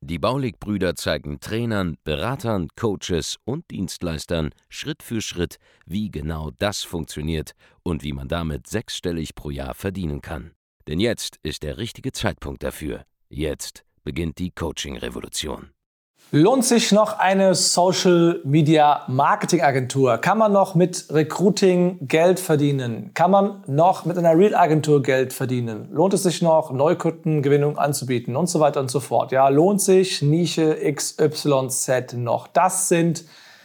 Die Baulig-Brüder zeigen Trainern, Beratern, Coaches und Dienstleistern Schritt für Schritt, wie genau das funktioniert und wie man damit sechsstellig pro Jahr verdienen kann. Denn jetzt ist der richtige Zeitpunkt dafür. Jetzt beginnt die Coaching-Revolution. Lohnt sich noch eine Social Media Marketing Agentur? Kann man noch mit Recruiting Geld verdienen? Kann man noch mit einer Real Agentur Geld verdienen? Lohnt es sich noch, Neukundengewinnung anzubieten und so weiter und so fort? Ja, lohnt sich Nische XYZ noch? Das sind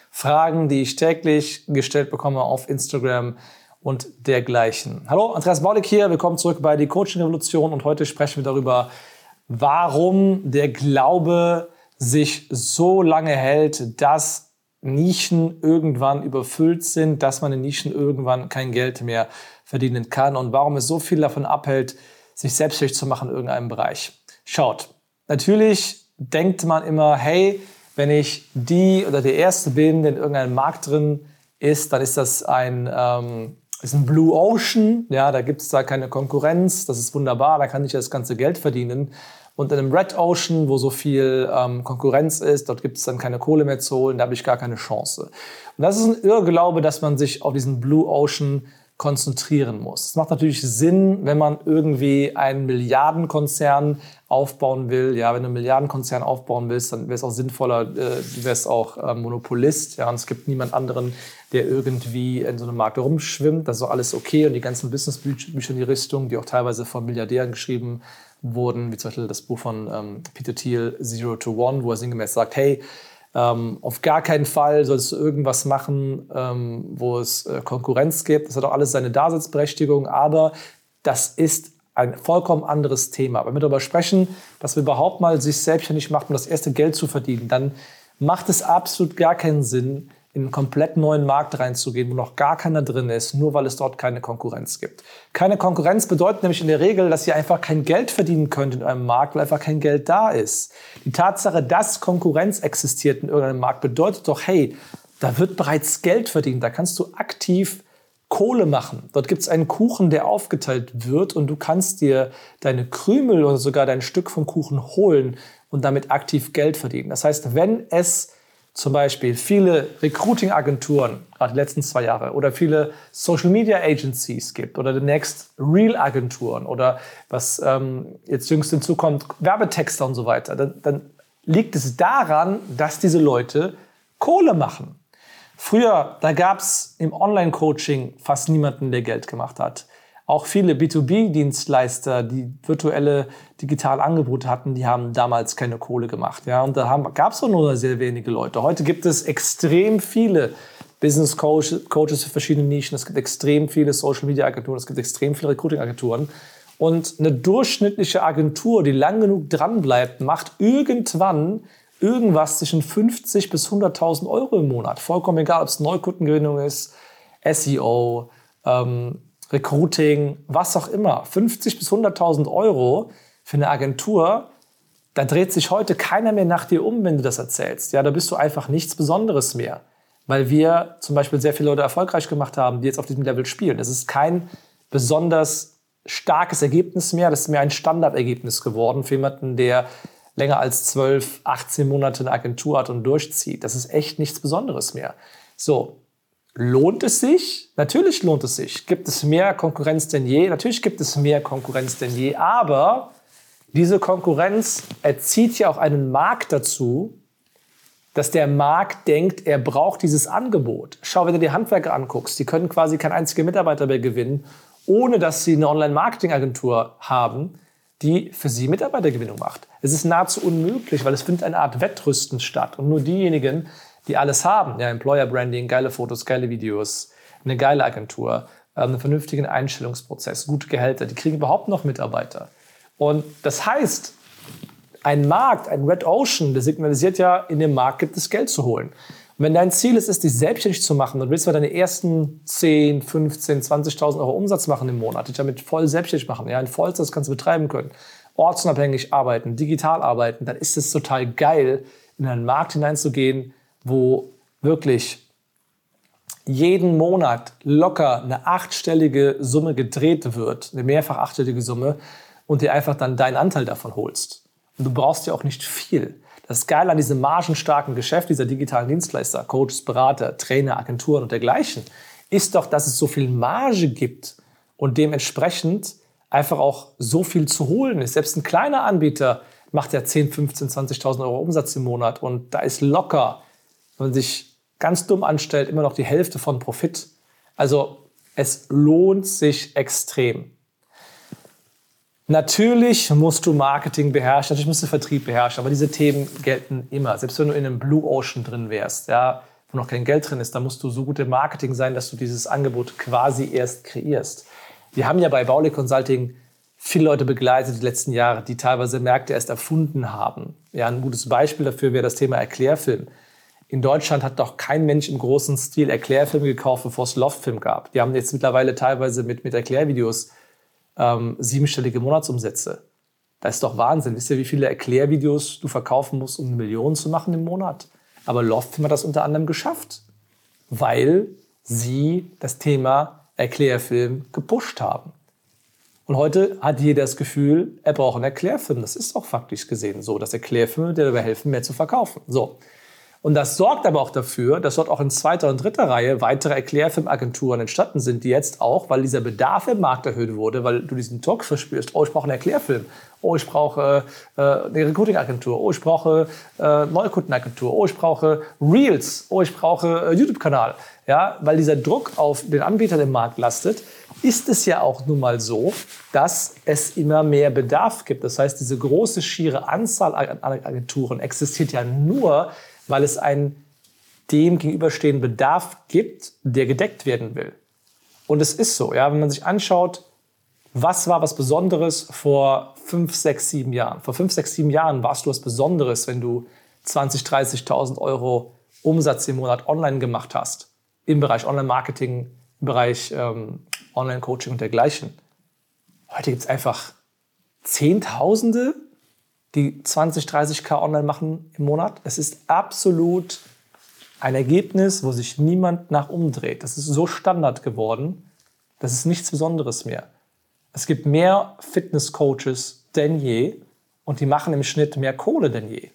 Fragen, die ich täglich gestellt bekomme auf Instagram und dergleichen. Hallo, Andreas Baulig hier. Willkommen zurück bei die Coaching Revolution und heute sprechen wir darüber, warum der Glaube sich so lange hält, dass Nischen irgendwann überfüllt sind, dass man in Nischen irgendwann kein Geld mehr verdienen kann und warum es so viel davon abhält, sich selbstständig zu machen in irgendeinem Bereich. Schaut, natürlich denkt man immer, hey, wenn ich die oder der Erste bin, der in irgendeinem Markt drin ist, dann ist das ein, ähm, ist ein Blue Ocean, ja, da gibt es da keine Konkurrenz, das ist wunderbar, da kann ich das ganze Geld verdienen. Und in einem Red Ocean, wo so viel ähm, Konkurrenz ist, dort gibt es dann keine Kohle mehr zu holen, da habe ich gar keine Chance. Und das ist ein Irrglaube, dass man sich auf diesen Blue Ocean konzentrieren muss. Es macht natürlich Sinn, wenn man irgendwie einen Milliardenkonzern aufbauen will. Ja, wenn du einen Milliardenkonzern aufbauen willst, dann wäre es auch sinnvoller, äh, du wärst auch äh, Monopolist. Ja, und es gibt niemand anderen, der irgendwie in so einem Markt rumschwimmt. Das ist auch alles okay. Und die ganzen Businessbücher in die Richtung, die auch teilweise von Milliardären geschrieben wurden, wie zum Beispiel das Buch von ähm, Peter Thiel, Zero to One, wo er sinngemäß sagt, hey, ähm, auf gar keinen Fall sollst du irgendwas machen, ähm, wo es äh, Konkurrenz gibt. Das hat auch alles seine Daseinsberechtigung, aber das ist ein vollkommen anderes Thema. Wenn wir darüber sprechen, dass wir überhaupt mal sich selbstständig machen, um das erste Geld zu verdienen, dann macht es absolut gar keinen Sinn, in einen komplett neuen Markt reinzugehen, wo noch gar keiner drin ist, nur weil es dort keine Konkurrenz gibt. Keine Konkurrenz bedeutet nämlich in der Regel, dass ihr einfach kein Geld verdienen könnt in einem Markt, weil einfach kein Geld da ist. Die Tatsache, dass Konkurrenz existiert in irgendeinem Markt, bedeutet doch, hey, da wird bereits Geld verdient, da kannst du aktiv Kohle machen. Dort gibt es einen Kuchen, der aufgeteilt wird und du kannst dir deine Krümel oder sogar dein Stück vom Kuchen holen und damit aktiv Geld verdienen. Das heißt, wenn es zum Beispiel viele Recruiting-Agenturen, gerade die letzten zwei Jahre, oder viele Social-Media-Agencies gibt oder demnächst Real-Agenturen oder was ähm, jetzt jüngst hinzukommt, Werbetexter und so weiter, dann, dann liegt es daran, dass diese Leute Kohle machen. Früher, da gab es im Online-Coaching fast niemanden, der Geld gemacht hat. Auch viele B2B-Dienstleister, die virtuelle digitale Angebote hatten, die haben damals keine Kohle gemacht. Ja? Und da gab es nur sehr wenige Leute. Heute gibt es extrem viele Business Coaches für verschiedene Nischen. Es gibt extrem viele Social Media Agenturen. Es gibt extrem viele Recruiting Agenturen. Und eine durchschnittliche Agentur, die lang genug dranbleibt, macht irgendwann irgendwas zwischen 50 bis 100.000 Euro im Monat. Vollkommen egal, ob es Neukundengewinnung ist, SEO, ähm, Recruiting, was auch immer, 50 bis 100.000 Euro für eine Agentur, da dreht sich heute keiner mehr nach dir um, wenn du das erzählst. Ja, da bist du einfach nichts Besonderes mehr. Weil wir zum Beispiel sehr viele Leute erfolgreich gemacht haben, die jetzt auf diesem Level spielen. Das ist kein besonders starkes Ergebnis mehr. Das ist mehr ein Standardergebnis geworden für jemanden, der länger als 12, 18 Monate eine Agentur hat und durchzieht. Das ist echt nichts Besonderes mehr. So, Lohnt es sich? Natürlich lohnt es sich. Gibt es mehr Konkurrenz denn je? Natürlich gibt es mehr Konkurrenz denn je. Aber diese Konkurrenz erzieht ja auch einen Markt dazu, dass der Markt denkt, er braucht dieses Angebot. Schau, wenn du die Handwerker anguckst, die können quasi kein einziger Mitarbeiter mehr gewinnen, ohne dass sie eine Online-Marketing-Agentur haben, die für sie Mitarbeitergewinnung macht. Es ist nahezu unmöglich, weil es findet eine Art Wettrüsten statt. Und nur diejenigen, die alles haben. Ja, Employer Branding, geile Fotos, geile Videos, eine geile Agentur, ähm, einen vernünftigen Einstellungsprozess, gute Gehälter, die kriegen überhaupt noch Mitarbeiter. Und das heißt, ein Markt, ein Red Ocean, der signalisiert ja, in dem Markt gibt es Geld zu holen. Und wenn dein Ziel ist, ist dich selbstständig zu machen und willst du deine ersten 10, 15, 20.000 Euro Umsatz machen im Monat, dich damit voll selbstständig machen, ja, in Vollzeit kannst du betreiben können, ortsunabhängig arbeiten, digital arbeiten, dann ist es total geil, in einen Markt hineinzugehen, wo wirklich jeden Monat locker eine achtstellige Summe gedreht wird, eine mehrfach achtstellige Summe, und dir einfach dann deinen Anteil davon holst. Und du brauchst ja auch nicht viel. Das Geile an diesem margenstarken Geschäft dieser digitalen Dienstleister, Coaches, Berater, Trainer, Agenturen und dergleichen, ist doch, dass es so viel Marge gibt und dementsprechend einfach auch so viel zu holen ist. Selbst ein kleiner Anbieter macht ja 10, 15, 20.000 Euro Umsatz im Monat und da ist locker, wenn man sich ganz dumm anstellt, immer noch die Hälfte von Profit. Also es lohnt sich extrem. Natürlich musst du Marketing beherrschen, natürlich musst du Vertrieb beherrschen, aber diese Themen gelten immer. Selbst wenn du in einem Blue Ocean drin wärst, ja, wo noch kein Geld drin ist, dann musst du so gut im Marketing sein, dass du dieses Angebot quasi erst kreierst. Wir haben ja bei Baule Consulting viele Leute begleitet die letzten Jahre, die teilweise Märkte erst erfunden haben. Ja, ein gutes Beispiel dafür wäre das Thema Erklärfilm. In Deutschland hat doch kein Mensch im großen Stil Erklärfilme gekauft, bevor es Loftfilm gab. Die haben jetzt mittlerweile teilweise mit, mit Erklärvideos ähm, siebenstellige Monatsumsätze. Das ist doch Wahnsinn. Wisst ihr, wie viele Erklärvideos du verkaufen musst, um eine Million zu machen im Monat? Aber Loftfilm hat das unter anderem geschafft, weil sie das Thema Erklärfilm gepusht haben. Und heute hat jeder das Gefühl, er braucht einen Erklärfilm. Das ist auch faktisch gesehen so, dass Erklärfilme dir dabei helfen, mehr zu verkaufen. So. Und das sorgt aber auch dafür, dass dort auch in zweiter und dritter Reihe weitere Erklärfilmagenturen entstanden sind, die jetzt auch, weil dieser Bedarf im Markt erhöht wurde, weil du diesen Druck verspürst, oh, ich brauche einen Erklärfilm, oh, ich brauche äh, eine Recruiting-Agentur, oh, ich brauche äh, Neukundenagentur, oh, ich brauche Reels, oh, ich brauche äh, YouTube-Kanal. Ja, weil dieser Druck auf den Anbieter im Markt lastet, ist es ja auch nun mal so, dass es immer mehr Bedarf gibt. Das heißt, diese große schiere Anzahl an Agenturen existiert ja nur, weil es einen dem gegenüberstehenden Bedarf gibt, der gedeckt werden will. Und es ist so, ja, wenn man sich anschaut, was war was Besonderes vor fünf, sechs, sieben Jahren? Vor fünf, sechs, sieben Jahren warst du was Besonderes, wenn du 20, 30.000 Euro Umsatz im Monat online gemacht hast, im Bereich Online-Marketing, im Bereich ähm, Online-Coaching und dergleichen. Heute gibt es einfach Zehntausende die 20, 30k online machen im Monat. Es ist absolut ein Ergebnis, wo sich niemand nach umdreht. Das ist so Standard geworden, das ist nichts Besonderes mehr. Es gibt mehr Fitness-Coaches denn je und die machen im Schnitt mehr Kohle denn je.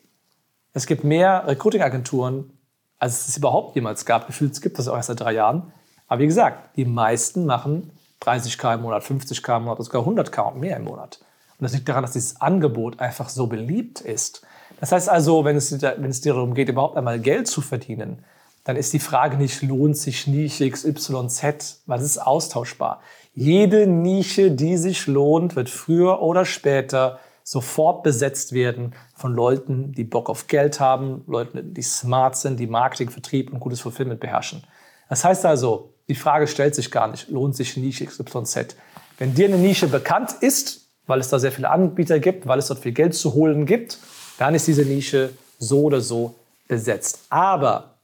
Es gibt mehr Recruiting-Agenturen, als es überhaupt jemals gab. Gefühlt gibt es auch erst seit drei Jahren. Aber wie gesagt, die meisten machen 30k im Monat, 50k im Monat, sogar 100k und mehr im Monat. Und das liegt daran, dass dieses Angebot einfach so beliebt ist. Das heißt also, wenn es, wenn es dir darum geht, überhaupt einmal Geld zu verdienen, dann ist die Frage nicht, lohnt sich Nische XYZ, weil es ist austauschbar. Jede Nische, die sich lohnt, wird früher oder später sofort besetzt werden von Leuten, die Bock auf Geld haben, Leuten, die smart sind, die Marketing, Vertrieb und gutes Fulfillment beherrschen. Das heißt also, die Frage stellt sich gar nicht, lohnt sich Nische XYZ? Wenn dir eine Nische bekannt ist, weil es da sehr viele Anbieter gibt, weil es dort viel Geld zu holen gibt, dann ist diese Nische so oder so besetzt. Aber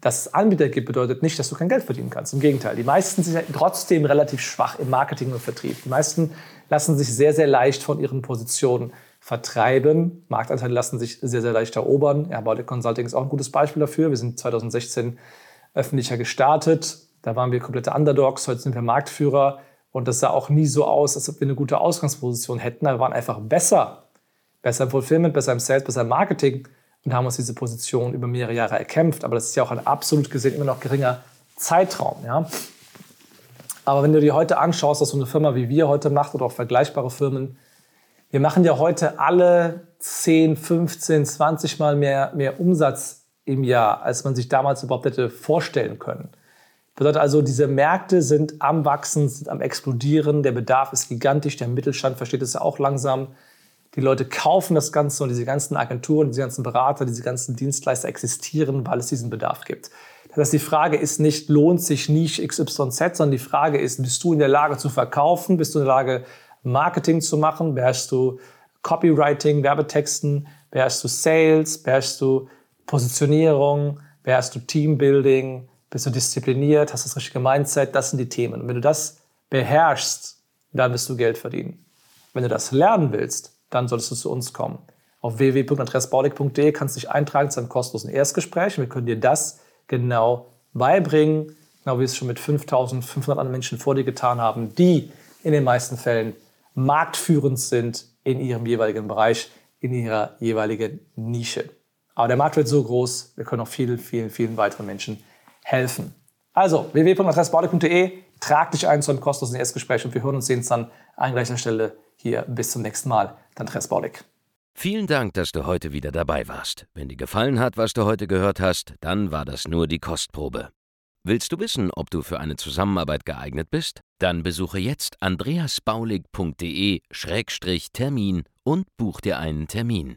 dass es Anbieter gibt, bedeutet nicht, dass du kein Geld verdienen kannst. Im Gegenteil, die meisten sind trotzdem relativ schwach im Marketing und Vertrieb. Die meisten lassen sich sehr, sehr leicht von ihren Positionen vertreiben. Marktanteile lassen sich sehr, sehr leicht erobern. Bautic Consulting ist auch ein gutes Beispiel dafür. Wir sind 2016 öffentlicher gestartet. Da waren wir komplette Underdogs. Heute sind wir Marktführer. Und das sah auch nie so aus, als ob wir eine gute Ausgangsposition hätten. Wir waren einfach besser. Besser im Fulfillment, besser im Sales, besser im Marketing und haben uns diese Position über mehrere Jahre erkämpft. Aber das ist ja auch ein absolut gesehen immer noch geringer Zeitraum. Ja? Aber wenn du dir heute anschaust, was so eine Firma wie wir heute macht oder auch vergleichbare Firmen, wir machen ja heute alle 10, 15, 20 Mal mehr, mehr Umsatz im Jahr, als man sich damals überhaupt hätte vorstellen können. Bedeutet also, diese Märkte sind am Wachsen, sind am Explodieren, der Bedarf ist gigantisch, der Mittelstand versteht es ja auch langsam. Die Leute kaufen das Ganze und diese ganzen Agenturen, diese ganzen Berater, diese ganzen Dienstleister existieren, weil es diesen Bedarf gibt. Das heißt, die Frage ist nicht, lohnt sich Nische XYZ, sondern die Frage ist, bist du in der Lage zu verkaufen? Bist du in der Lage, Marketing zu machen? Beherrschst du Copywriting, Werbetexten? Beherrschst du Sales? Beherrschst du Positionierung? beherrschst du Teambuilding, bist du diszipliniert, hast das richtige Mindset, das sind die Themen. Und wenn du das beherrschst, dann wirst du Geld verdienen. Wenn du das lernen willst, dann solltest du zu uns kommen. Auf www.adressbaulig.de kannst du dich eintragen zu einem kostenlosen Erstgespräch. Wir können dir das genau beibringen, genau wie wir es schon mit 5500 anderen Menschen vor dir getan haben, die in den meisten Fällen marktführend sind in ihrem jeweiligen Bereich, in ihrer jeweiligen Nische. Aber der Markt wird so groß, wir können auch vielen, vielen, vielen weiteren Menschen helfen. Also www.adressbaulig.de, trag dich ein zu einem kostenlosen Erstgespräch und wir hören uns sehen uns dann an gleicher Stelle hier. Bis zum nächsten Mal. Dann Adressbaulig. Vielen Dank, dass du heute wieder dabei warst. Wenn dir gefallen hat, was du heute gehört hast, dann war das nur die Kostprobe. Willst du wissen, ob du für eine Zusammenarbeit geeignet bist? Dann besuche jetzt andreasbaulig.de-termin und buch dir einen Termin.